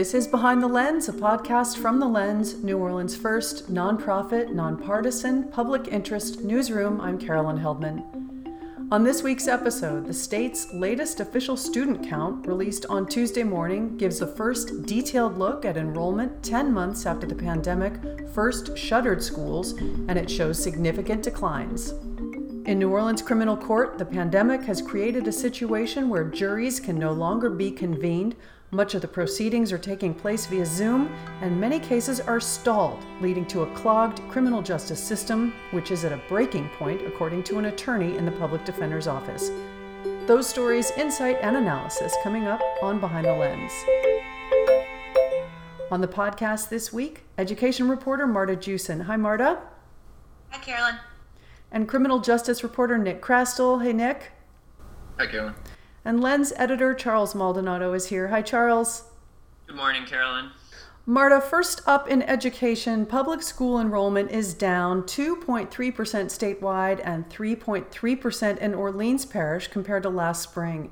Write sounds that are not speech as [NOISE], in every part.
This is Behind the Lens, a podcast from The Lens, New Orleans' first nonprofit, nonpartisan, public interest newsroom. I'm Carolyn Heldman. On this week's episode, the state's latest official student count, released on Tuesday morning, gives the first detailed look at enrollment 10 months after the pandemic first shuttered schools, and it shows significant declines. In New Orleans criminal court, the pandemic has created a situation where juries can no longer be convened much of the proceedings are taking place via Zoom, and many cases are stalled, leading to a clogged criminal justice system, which is at a breaking point, according to an attorney in the public defender's office. Those stories, insight, and analysis coming up on Behind the Lens. On the podcast this week, education reporter Marta Jewson. Hi, Marta. Hi, Carolyn. And criminal justice reporter Nick Chrastil. Hey, Nick. Hi, Carolyn. And Lens editor Charles Maldonado is here. Hi, Charles. Good morning, Carolyn. Marta, first up in education, public school enrollment is down 2.3% statewide and 3.3% in Orleans Parish compared to last spring.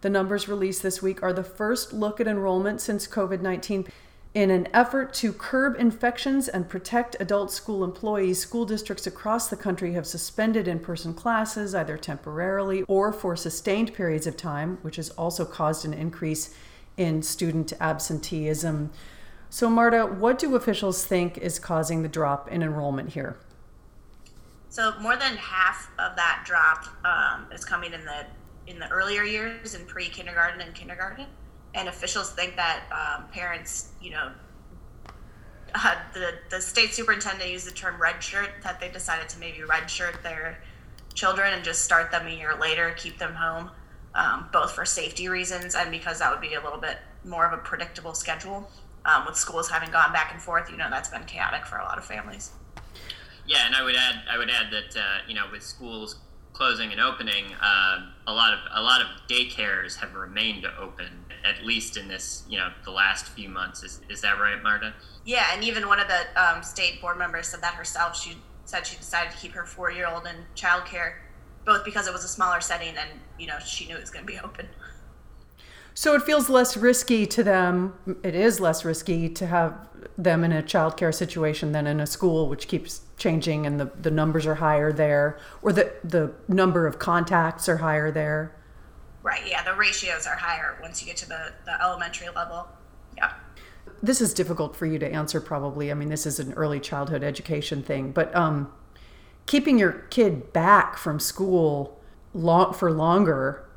The numbers released this week are the first look at enrollment since COVID 19. In an effort to curb infections and protect adult school employees, school districts across the country have suspended in person classes either temporarily or for sustained periods of time, which has also caused an increase in student absenteeism. So, Marta, what do officials think is causing the drop in enrollment here? So, more than half of that drop um, is coming in the in the earlier years in pre kindergarten and kindergarten and officials think that um, parents, you know, uh, the the state superintendent used the term redshirt that they decided to maybe redshirt their children and just start them a year later, keep them home, um, both for safety reasons and because that would be a little bit more of a predictable schedule. Um, with schools having gone back and forth, you know, that's been chaotic for a lot of families. Yeah, and I would add, I would add that uh, you know, with schools closing and opening, uh, a lot of a lot of daycares have remained open at least in this, you know, the last few months. Is, is that right, Marta? Yeah, and even one of the um, state board members said that herself. She said she decided to keep her four-year-old in childcare, both because it was a smaller setting and you know she knew it was going to be [LAUGHS] open. So it feels less risky to them. It is less risky to have them in a childcare situation than in a school, which keeps changing and the, the numbers are higher there, or the, the number of contacts are higher there. Right. Yeah. The ratios are higher once you get to the, the elementary level. Yeah. This is difficult for you to answer, probably. I mean, this is an early childhood education thing, but um, keeping your kid back from school long, for longer,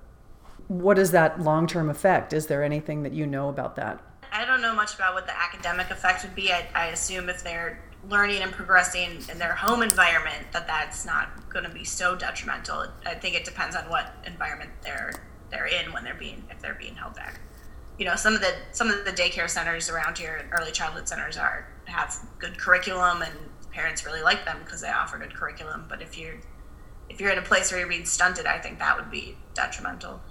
what is that long term effect? Is there anything that you know about that? I don't know much about what the academic effect would be. I, I assume if they're learning and progressing in their home environment, that that's not going to be so detrimental. I think it depends on what environment they're they're in when they're being if they're being held back. You know, some of the some of the daycare centers around here, and early childhood centers, are have good curriculum, and parents really like them because they offer good curriculum. But if you're if you're in a place where you're being stunted, I think that would be detrimental.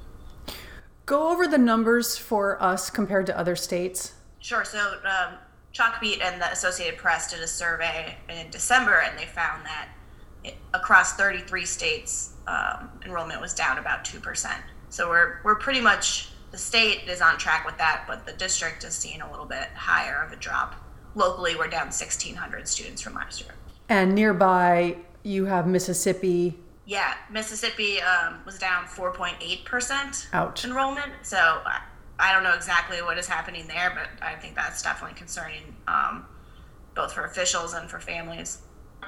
Go over the numbers for us compared to other states. Sure. So um, Chalkbeat and the Associated Press did a survey in December, and they found that it, across 33 states, um, enrollment was down about two percent. So we're we're pretty much the state is on track with that, but the district is seeing a little bit higher of a drop. Locally, we're down 1,600 students from last year. And nearby, you have Mississippi. Yeah, Mississippi um, was down 4.8% Ouch. enrollment. So I, I don't know exactly what is happening there, but I think that's definitely concerning, um, both for officials and for families.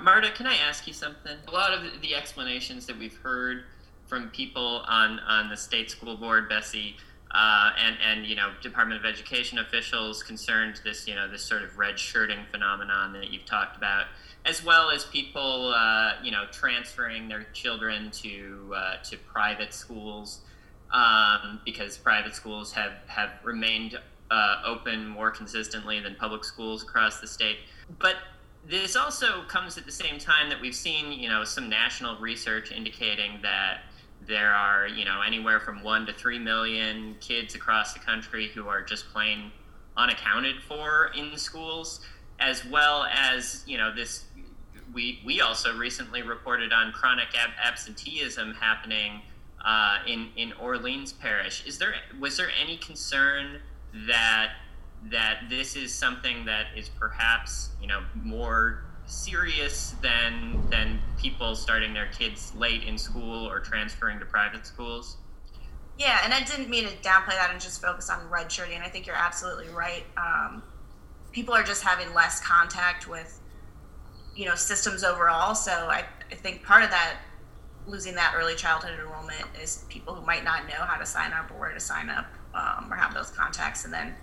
Marta, can I ask you something? A lot of the explanations that we've heard from people on, on the state school board, BESE, uh, and and you know Department of Education officials concerned this you know this sort of red shirting phenomenon that you've talked about, as well as people uh, you know transferring their children to uh, to private schools um, because private schools have have remained uh, open more consistently than public schools across the state, but this also comes at the same time that we've seen, you know, some national research indicating that there are, you know, anywhere from one to three million kids across the country who are just plain unaccounted for in schools, as well as, you know, this. We, we also recently reported on chronic ab- absenteeism happening uh, in in Orleans Parish. Is there was there any concern that that this is something that is perhaps you know more serious than than people starting their kids late in school or transferring to private schools? Yeah, and I didn't mean to downplay that and just focus on redshirting. I think you're absolutely right. Um, people are just having less contact with, you know, systems overall. So I, I think part of that losing that early childhood enrollment is people who might not know how to sign up or where to sign up um, or have those contacts. And then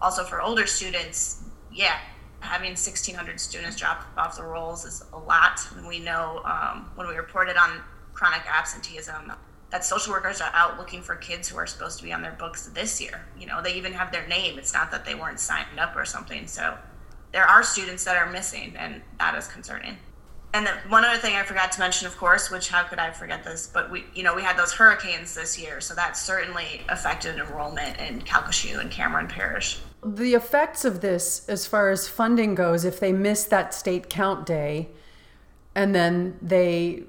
also for older students, yeah, having 1,600 students drop off the rolls is a lot. And we know um, when we reported on chronic absenteeism, that social workers are out looking for kids who are supposed to be on their books this year. You know, they even have their name. It's not that they weren't signed up or something. So there are students that are missing, and that is concerning. And then one other thing I forgot to mention, of course, which how could I forget this? But we, you know, we had those hurricanes this year, so that certainly affected enrollment in Calcasieu and Cameron Parish. The effects of this, as far as funding goes, if they miss that state count day, and then they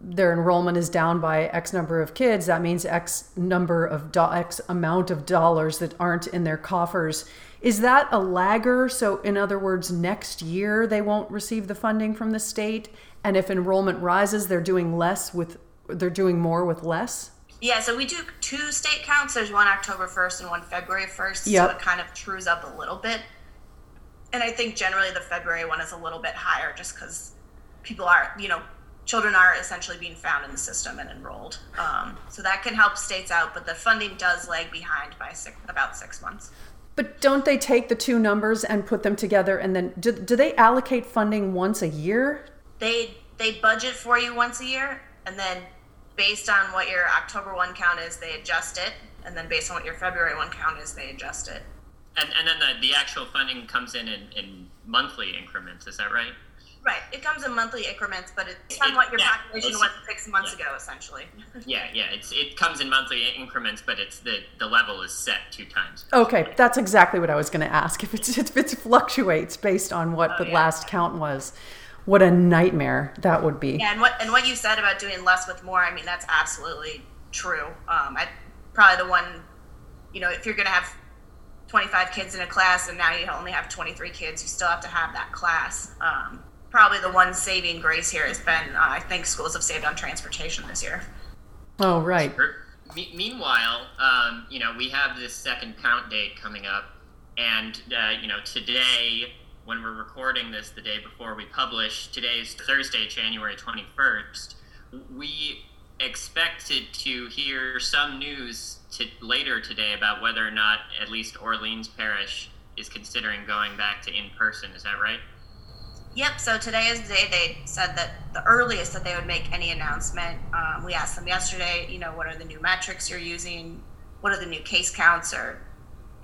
their enrollment is down by X number of kids, that means X number of do- X amount of dollars that aren't in their coffers. Is that a lagger? So, in other words, next year they won't receive the funding from the state, and if enrollment rises, they're doing less with they're doing more with less. Yeah, so we do two state counts. There's one October 1st and one February 1st. Yep. So it kind of trues up a little bit. And I think generally the February one is a little bit higher just because people are, you know, children are essentially being found in the system and enrolled. Um, so that can help states out, but the funding does lag behind by six, about six months. But don't they take the two numbers and put them together, and then do, do they allocate funding once a year? They they budget for you once a year, and then based on what your October one count is, they adjust it, and then based on what your February one count is, they adjust it. And, and then the, the actual funding comes in, in in monthly increments. Is that right? Right. It comes in monthly increments, but it's on what your yeah, population was six months yeah. ago, essentially. [LAUGHS] yeah, yeah. It's it comes in monthly increments, but it's the the level is set two times. Okay, that's exactly what I was going to ask. If it's if it fluctuates based on what oh, the yeah. last count was, what a nightmare that would be. Yeah, and what and what you said about doing less with more, I mean, that's absolutely true. Um, I probably the one, you know, if you're going to have 25 kids in a class and now you only have 23 kids, you still have to have that class. Um, probably the one saving grace here has been uh, I think schools have saved on transportation this year. Oh right. meanwhile, um, you know we have this second count date coming up, and uh, you know today when we're recording this, the day before we publish, today's Thursday, January twenty first. We expected to hear some news to, later today about whether or not at least Orleans Parish is considering going back to in person. Is that right? Yep. So today is the day they said that the earliest that they would make any announcement. Um, we asked them yesterday, you know, what are the new metrics you're using? What are the new case counts or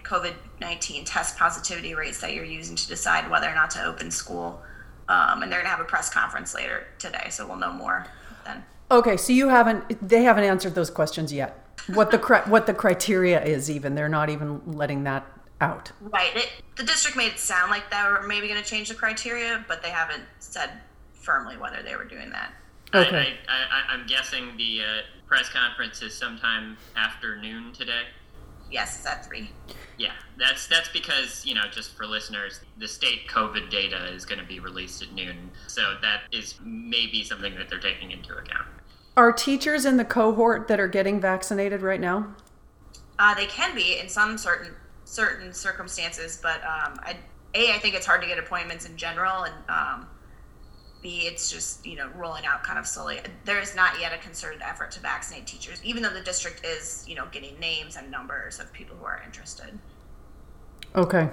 COVID 19 test positivity rates that you're using to decide whether or not to open school? Um, and they're going to have a press conference later today. So we'll know more then. Okay. So you haven't, they haven't answered those questions yet. What the, what the criteria is, even. They're not even letting that out. Right. It, the district made it sound like they were maybe going to change the criteria, but they haven't said firmly whether they were doing that. Okay. I, am guessing the uh, press conference is sometime afternoon today. Yes, it's at three. Yeah, that's that's because you know just for listeners, the state COVID data is going to be released at noon, so that is maybe something that they're taking into account. Are teachers in the cohort that are getting vaccinated right now? Uh, they can be in some certain certain circumstances, but um, I, a I think it's hard to get appointments in general, and um, b it's just you know rolling out kind of slowly. There is not yet a concerted effort to vaccinate teachers, even though the district is you know getting names and numbers of people who are interested. Okay.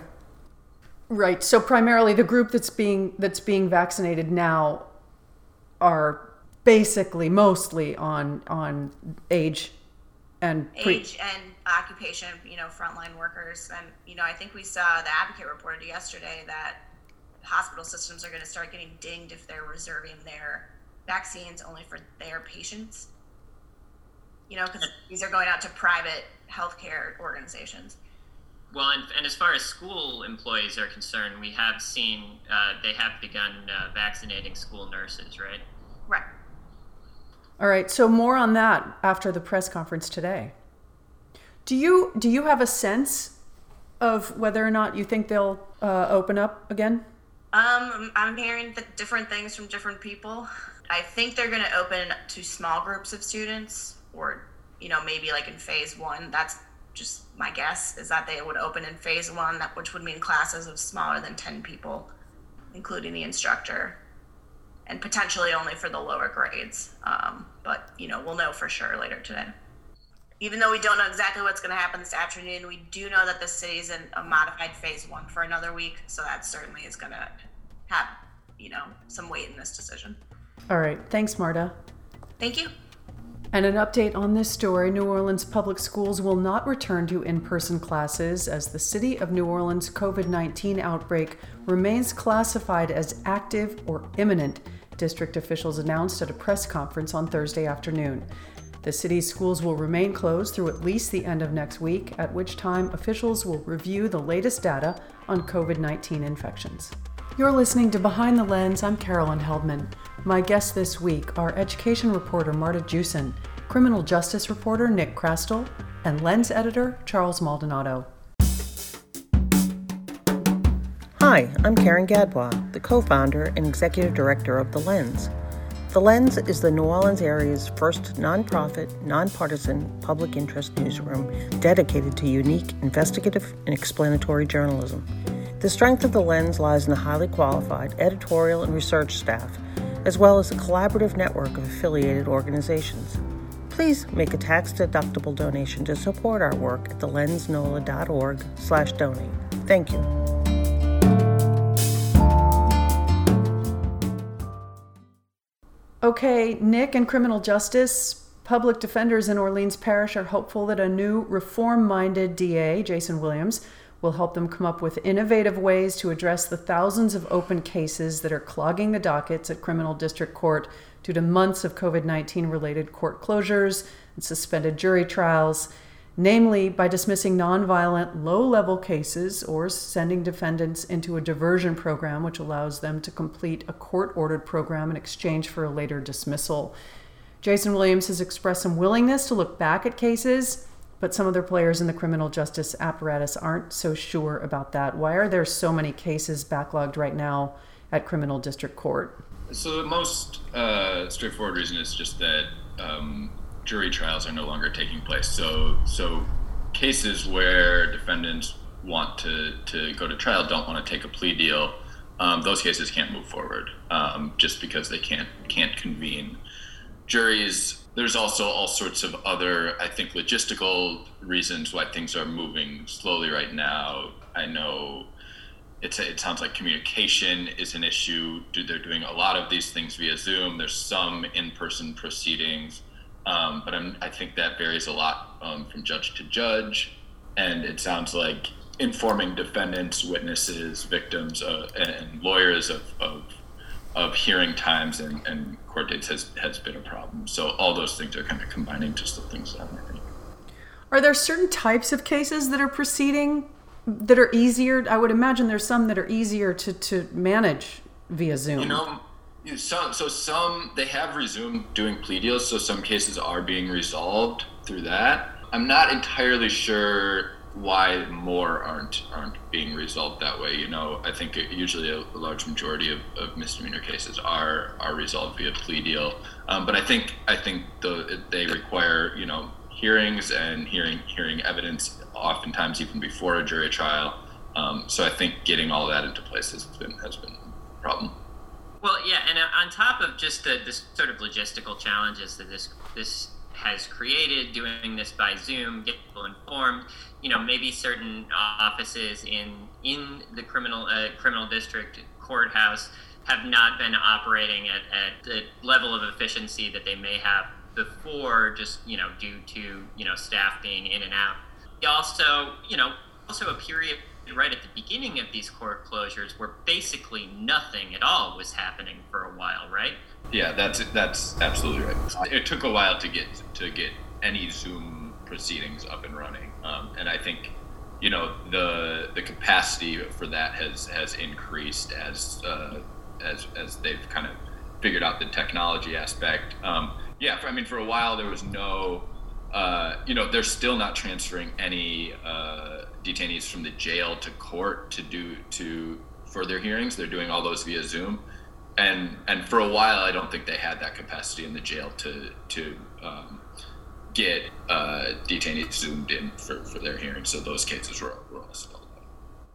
Right. So primarily the group that's being that's being vaccinated now are basically mostly on on age and pre- age and occupation, you know, frontline workers. And, you know, I think we saw the advocate reported yesterday that hospital systems are going to start getting dinged if they're reserving their vaccines only for their patients. You know, because these are going out to private healthcare organizations. Well, and, and, as far as school employees are concerned, we have seen uh, they have begun uh, vaccinating school nurses, right? Right. All right. So more on that after the press conference today. Do you do you have a sense of whether or not you think they'll uh, open up again? Um, I'm hearing th- different things from different people. I think they're going to open to small groups of students, or you know, maybe like in phase one. That's just my guess is that they would open in phase one, that which would mean classes of smaller than ten people, including the instructor, and potentially only for the lower grades. Um, but you know, we'll know for sure later today. Even though we don't know exactly what's going to happen this afternoon, we do know that the city's in a modified phase one for another week, so that certainly is going to have you know some weight in this decision. All right. Thanks, Marta. Thank you. And an update on this story New Orleans public schools will not return to in person classes as the City of New Orleans COVID 19 outbreak remains classified as active or imminent, district officials announced at a press conference on Thursday afternoon. The city's schools will remain closed through at least the end of next week, at which time officials will review the latest data on COVID 19 infections. You're listening to Behind the Lens. I'm Carolyn Heldman. My guests this week are education reporter Marta Jewson, criminal justice reporter Nick Chrastil, and lens editor Charles Maldonado. Hi, I'm Karen Gadbois, the co founder and executive director of The Lens. The Lens is the New Orleans area's first nonprofit, nonpartisan public interest newsroom dedicated to unique investigative and explanatory journalism. The strength of The Lens lies in the highly qualified editorial and research staff as well as a collaborative network of affiliated organizations. Please make a tax-deductible donation to support our work at thelensnola.org slash donate. Thank you. Okay, Nick and criminal justice. Public defenders in Orleans Parish are hopeful that a new reform minded DA, Jason Williams, will help them come up with innovative ways to address the thousands of open cases that are clogging the dockets at criminal district court due to months of COVID 19 related court closures and suspended jury trials, namely by dismissing nonviolent, low level cases or sending defendants into a diversion program, which allows them to complete a court ordered program in exchange for a later dismissal. Jason Williams has expressed some willingness to look back at cases but some other players in the criminal justice apparatus aren't so sure about that. Why are there so many cases backlogged right now at criminal district court? So the most uh, straightforward reason is just that um, jury trials are no longer taking place. So so cases where defendants want to, to go to trial don't want to take a plea deal. Um, those cases can't move forward um, just because they can't can't convene. Juries there's also all sorts of other, I think, logistical reasons why things are moving slowly right now. I know it's a, it sounds like communication is an issue. They're doing a lot of these things via Zoom. There's some in-person proceedings, um, but I'm, i think that varies a lot um, from judge to judge. And it sounds like informing defendants, witnesses, victims, uh, and lawyers of, of of hearing times and, and court dates has, has been a problem. So all those things are kind of combining just the things that I think. Are there certain types of cases that are proceeding that are easier? I would imagine there's some that are easier to, to manage via Zoom. You know, some, so some, they have resumed doing plea deals, so some cases are being resolved through that. I'm not entirely sure why more aren't aren't being resolved that way. You know, I think usually a, a large majority of, of, misdemeanor cases are are resolved via plea deal. Um, but I think I think the, they require you know hearings and hearing hearing evidence oftentimes even before a jury trial. Um, so I think getting all that into place has been has been a problem. Well, yeah, and uh, on top of just the, the sort of logistical challenges that this this has created, doing this by Zoom, get people informed you know maybe certain offices in in the criminal uh, criminal district courthouse have not been operating at, at the level of efficiency that they may have before just you know due to you know staff being in and out. Also you know also a period right at the beginning of these court closures where basically nothing at all was happening for a while right yeah that's that's absolutely right it took a while to get to get any zoom proceedings up and running. Um, and I think, you know, the the capacity for that has has increased as uh, as as they've kind of figured out the technology aspect. Um, yeah, for, I mean, for a while there was no uh, you know, they're still not transferring any uh, detainees from the jail to court to do to further hearings. They're doing all those via Zoom, and and for a while, I don't think they had that capacity in the jail to to um, get uh, detainees zoomed in for, for their hearings. So those cases were, were all spelled out.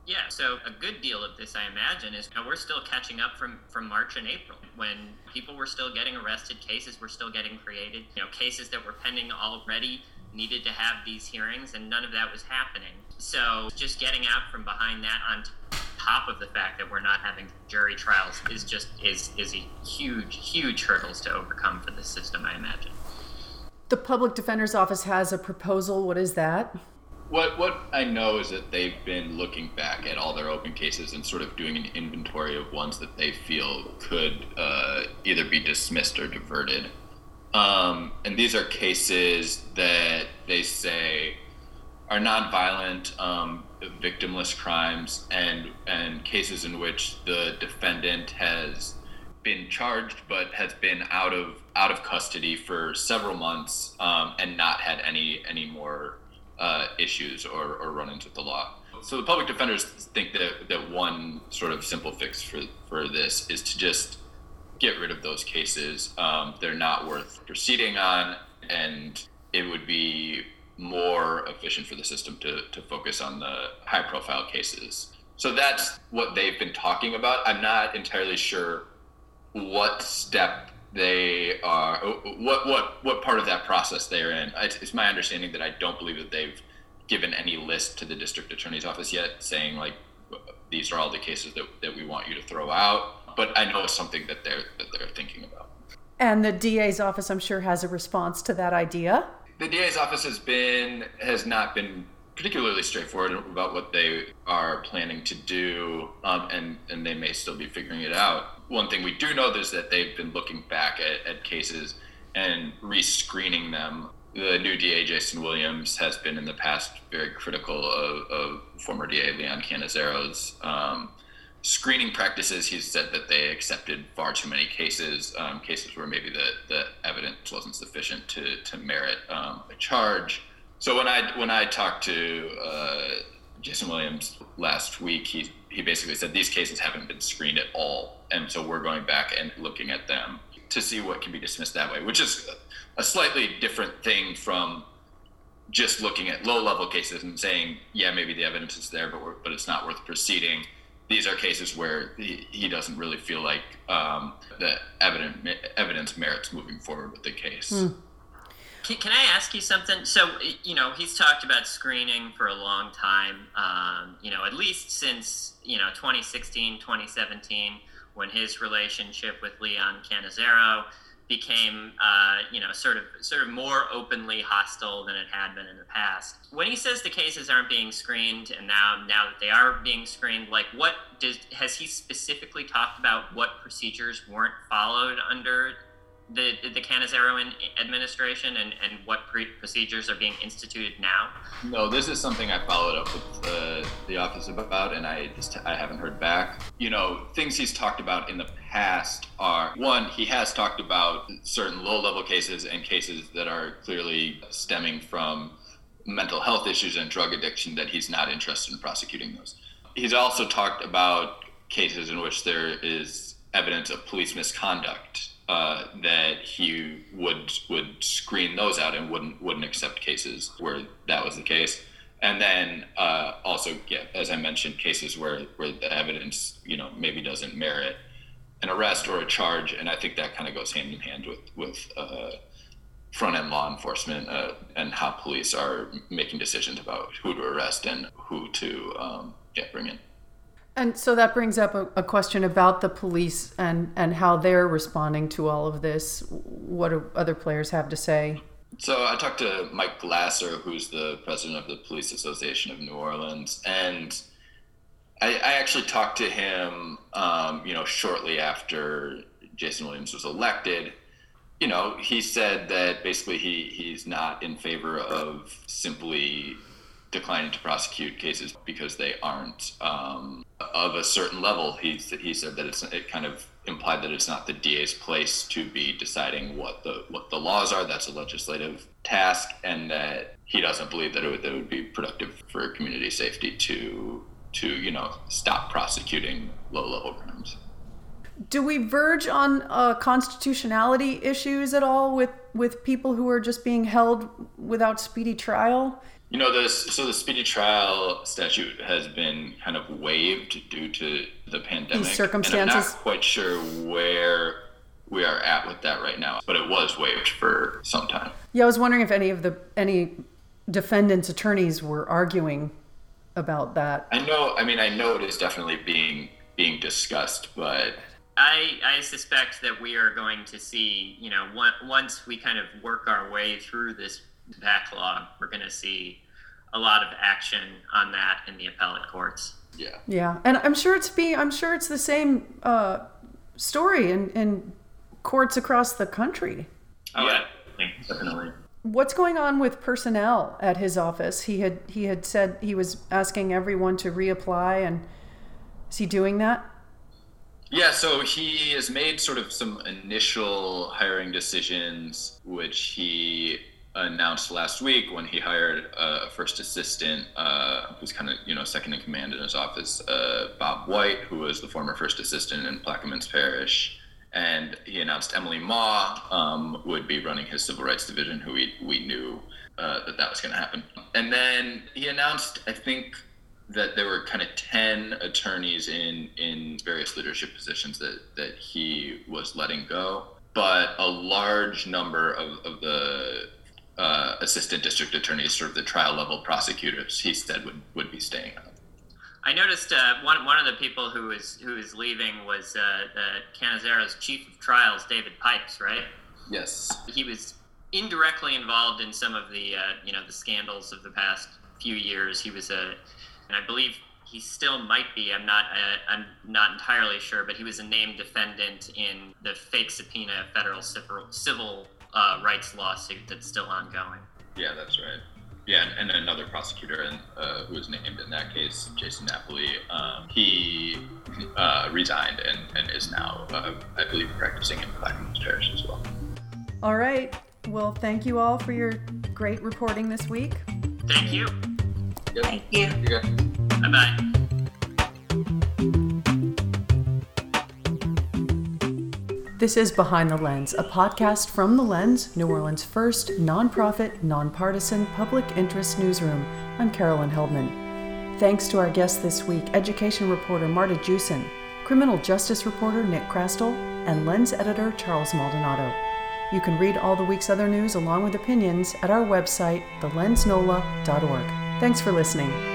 Yeah, so a good deal of this, I imagine, is you know, we're still catching up from, from March and April when people were still getting arrested, cases were still getting created, you know, cases that were pending already needed to have these hearings, and none of that was happening. So just getting out from behind that on top of the fact that we're not having jury trials is just is is a huge, huge hurdles to overcome for the system, I imagine. The public defender's office has a proposal. What is that? What what I know is that they've been looking back at all their open cases and sort of doing an inventory of ones that they feel could uh, either be dismissed or diverted. Um, and these are cases that they say are nonviolent, um, victimless crimes, and and cases in which the defendant has been charged but has been out of out of custody for several months um, and not had any any more uh, issues or, or run-ins with the law. So the public defenders think that that one sort of simple fix for for this is to just get rid of those cases. Um, they're not worth proceeding on, and it would be more efficient for the system to, to focus on the high profile cases. So that's what they've been talking about. I'm not entirely sure what step they are, what what what part of that process they're in. It's my understanding that I don't believe that they've given any list to the district attorney's office yet, saying like these are all the cases that, that we want you to throw out. But I know it's something that they're that they're thinking about. And the DA's office, I'm sure, has a response to that idea. The DA's office has been has not been particularly straightforward about what they are planning to do, um, and and they may still be figuring it out. One thing we do know is that they've been looking back at, at cases and rescreening them. The new DA, Jason Williams, has been in the past very critical of, of former DA Leon Cannizzaro's um, screening practices. he said that they accepted far too many cases, um, cases where maybe the, the evidence wasn't sufficient to, to merit um, a charge. So when I when I talked to uh, Jason Williams last week, he he basically said these cases haven't been screened at all, and so we're going back and looking at them to see what can be dismissed that way, which is a slightly different thing from just looking at low level cases and saying, yeah, maybe the evidence is there, but but it's not worth proceeding. These are cases where he, he doesn't really feel like um, the evidence evidence merits moving forward with the case. Mm. Can, can, I ask you something? So, you know, he's talked about screening for a long time, um, you know, at least since, you know, 2016, 2017, when his relationship with Leon Cannizzaro became, uh, you know, sort of sort of more openly hostile than it had been in the past. When he says the cases aren't being screened, and now now that they are being screened, like what does has he specifically talked about? What procedures weren't followed under the the Cannizzaro administration and, and what pre- procedures are being instituted now? No, this is something I followed up with the office about, and I just I haven't heard back. You know, things he's talked about in the past are one, he has talked about certain low level cases and cases that are clearly stemming from mental health issues and drug addiction that he's not interested in prosecuting those. He's also talked about cases in which there is evidence of police misconduct uh, that he would would screen those out and wouldn't wouldn't accept cases where that was the case. And then uh, also, yeah, as I mentioned, cases where where the evidence you know maybe doesn't merit an arrest or a charge, and I think that kind of goes hand in hand with with uh, front end law enforcement uh, and how police are making decisions about who to arrest and who to um, yeah, bring in. And so that brings up a, a, question about the police and, and how they're responding to all of this. What do other players have to say? So I talked to Mike Glasser, who's the president of the Police Association of New Orleans, and I, I actually talked to him, um, you know, shortly after Jason Williams was elected. You know, he said that basically he, he's not in favor of simply declining to prosecute cases because they aren't um, of a certain level. He he said that it's it kind of implied that it's not the DA's place to be deciding what the what the laws are. That's a legislative task, and that he doesn't believe that it would, that it would be productive for community safety to to you know stop prosecuting low level crimes. Do we verge on uh, constitutionality issues at all with with people who are just being held without speedy trial? You know, this so the speedy trial statute has been kind of waived due to the pandemic. These circumstances. And I'm not quite sure where we are at with that right now, but it was waived for some time. Yeah, I was wondering if any of the any defendants' attorneys were arguing about that. I know. I mean, I know it is definitely being being discussed, but I, I suspect that we are going to see, you know, one, once we kind of work our way through this backlog, we're going to see a lot of action on that in the appellate courts. Yeah. Yeah, and I'm sure it's be I'm sure it's the same uh, story in, in courts across the country. Oh, yeah, definitely. What's going on with personnel at his office? He had he had said he was asking everyone to reapply, and is he doing that? Yeah, so he has made sort of some initial hiring decisions, which he announced last week when he hired a first assistant uh, who's kind of you know second in command in his office, uh, Bob White, who was the former first assistant in Plaquemines Parish, and he announced Emily Maw um, would be running his civil rights division, who we we knew uh, that that was going to happen, and then he announced, I think that there were kind of 10 attorneys in in various leadership positions that that he was letting go. But a large number of, of the uh, assistant district attorneys sort of the trial level prosecutors he said would would be staying on I noticed uh, one one of the people who was who was leaving was uh, uh, Cannizzaro's chief of trials, David Pipes, right? Yes. He was indirectly involved in some of the uh, you know the scandals of the past few years. He was a and I believe he still might be. I'm not. Uh, I'm not entirely sure, but he was a named defendant in the fake subpoena federal civil, civil uh, rights lawsuit that's still ongoing. Yeah, that's right. Yeah, and, and another prosecutor and uh, who was named in that case, Jason Napoli, um, he uh, resigned and, and is now, uh, I believe, practicing in Plaquemines Parish as well. All right. Well, thank you all for your great reporting this week. Thank you. Yep. Thank you. Yeah. Bye bye. This is Behind the Lens, a podcast from The Lens, New Orleans' first nonprofit, nonpartisan public interest newsroom. I'm Carolyn Heldman. Thanks to our guests this week education reporter Marta Jewson, criminal justice reporter Nick Chrastil, and Lens editor Charles Maldonado. You can read all the week's other news along with opinions at our website, thelensnola.org. Thanks for listening.